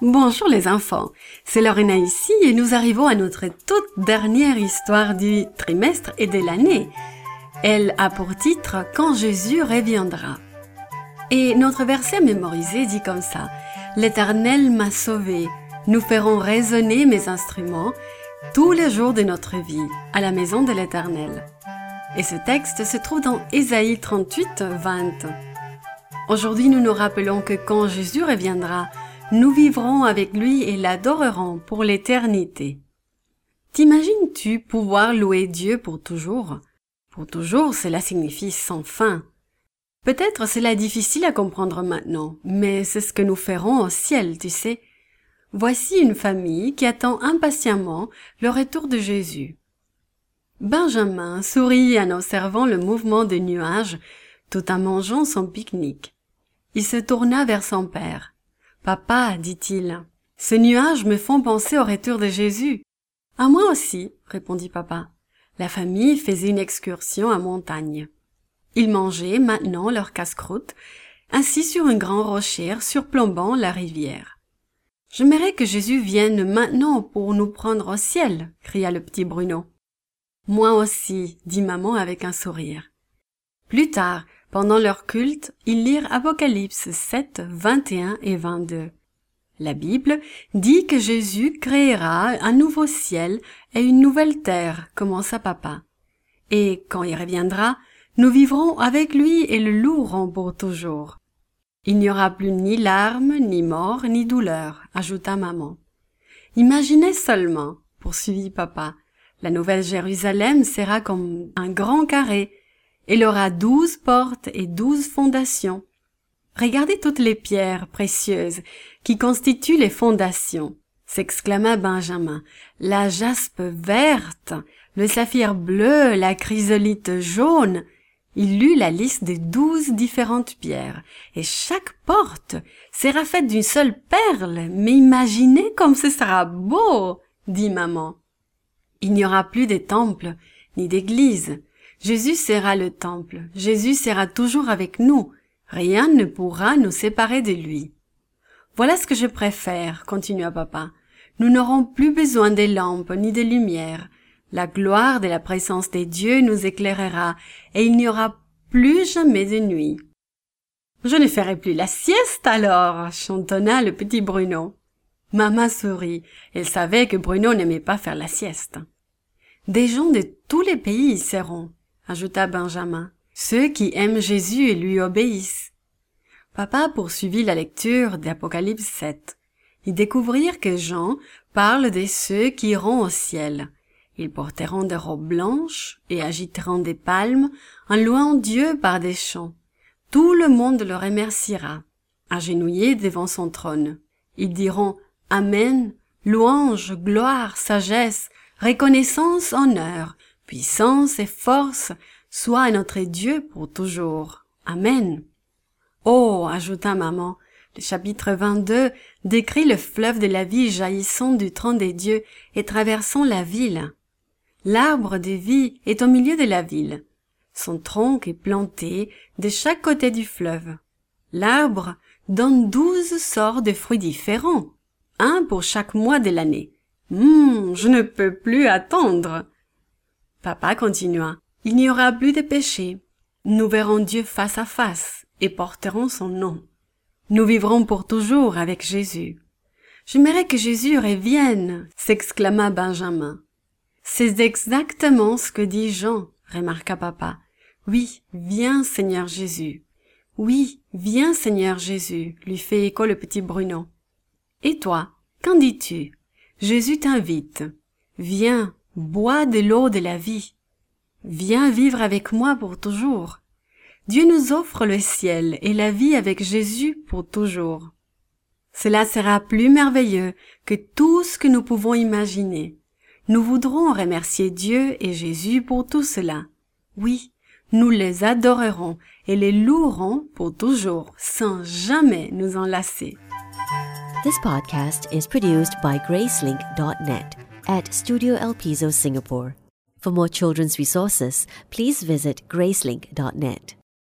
Bonjour les enfants, c'est Lorena ici et nous arrivons à notre toute dernière histoire du trimestre et de l'année. Elle a pour titre Quand Jésus reviendra. Et notre verset mémorisé dit comme ça L'Éternel m'a sauvé, nous ferons résonner mes instruments tous les jours de notre vie à la maison de l'Éternel. Et ce texte se trouve dans Ésaïe 38, 20. Aujourd'hui, nous nous rappelons que quand Jésus reviendra, nous vivrons avec lui et l'adorerons pour l'éternité. T'imagines-tu pouvoir louer Dieu pour toujours? Pour toujours, cela signifie sans fin. Peut-être cela est difficile à comprendre maintenant, mais c'est ce que nous ferons au ciel, tu sais. Voici une famille qui attend impatiemment le retour de Jésus. Benjamin sourit en observant le mouvement des nuages tout en mangeant son pique-nique. Il se tourna vers son père. Papa, dit-il, ces nuages me font penser au retour de Jésus. À moi aussi, répondit papa. La famille faisait une excursion à montagne. Ils mangeaient maintenant leur casse-croûte, assis sur un grand rocher surplombant la rivière. J'aimerais que Jésus vienne maintenant pour nous prendre au ciel, cria le petit Bruno. Moi aussi, dit maman avec un sourire. Plus tard, pendant leur culte, ils lirent Apocalypse 7, 21 et 22. La Bible dit que Jésus créera un nouveau ciel et une nouvelle terre, commença papa. Et quand il reviendra, nous vivrons avec lui et le louerons pour toujours. Il n'y aura plus ni larmes, ni mort, ni douleur, ajouta maman. Imaginez seulement, poursuivit papa, la nouvelle Jérusalem sera comme un grand carré elle aura douze portes et douze fondations. Regardez toutes les pierres précieuses qui constituent les fondations, s'exclama Benjamin. La jaspe verte, le saphir bleu, la chrysolite jaune. Il lut la liste des douze différentes pierres, et chaque porte sera faite d'une seule perle. Mais imaginez comme ce sera beau, dit maman. Il n'y aura plus de temples, ni d'églises, Jésus sera le temple, Jésus sera toujours avec nous, rien ne pourra nous séparer de lui. Voilà ce que je préfère, continua papa. Nous n'aurons plus besoin des lampes ni des lumières. La gloire de la présence des dieux nous éclairera, et il n'y aura plus jamais de nuit. Je ne ferai plus la sieste alors, chantonna le petit Bruno. Maman sourit. Elle savait que Bruno n'aimait pas faire la sieste. Des gens de tous les pays y seront ajouta Benjamin, ceux qui aiment Jésus et lui obéissent. Papa poursuivit la lecture d'Apocalypse 7. Ils découvrirent que Jean parle de ceux qui iront au ciel. Ils porteront des robes blanches et agiteront des palmes en louant Dieu par des chants. Tout le monde le remerciera, agenouillé devant son trône. Ils diront Amen, louange, gloire, sagesse, reconnaissance, honneur, puissance et force soient à notre Dieu pour toujours. Amen. Oh, ajouta maman, le chapitre 22 décrit le fleuve de la vie jaillissant du trône des dieux et traversant la ville. L'arbre de vie est au milieu de la ville. Son tronc est planté de chaque côté du fleuve. L'arbre donne douze sortes de fruits différents, un pour chaque mois de l'année. Hum, je ne peux plus attendre. Papa continua. Il n'y aura plus de péché. Nous verrons Dieu face à face et porterons son nom. Nous vivrons pour toujours avec Jésus. J'aimerais que Jésus revienne, s'exclama Benjamin. C'est exactement ce que dit Jean, remarqua papa. Oui, viens Seigneur Jésus. Oui, viens Seigneur Jésus, lui fait écho le petit Bruno. Et toi, qu'en dis-tu? Jésus t'invite. Viens, Bois de l'eau de la vie. Viens vivre avec moi pour toujours. Dieu nous offre le ciel et la vie avec Jésus pour toujours. Cela sera plus merveilleux que tout ce que nous pouvons imaginer. Nous voudrons remercier Dieu et Jésus pour tout cela. Oui, nous les adorerons et les louerons pour toujours sans jamais nous en lasser. This podcast is produced by gracelink.net. at Studio El Piso Singapore. For more children's resources, please visit gracelink.net.